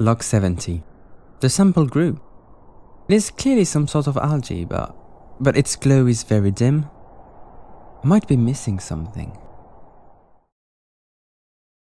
Log 70. The sample grew. It is clearly some sort of algae, but, but its glow is very dim. I might be missing something.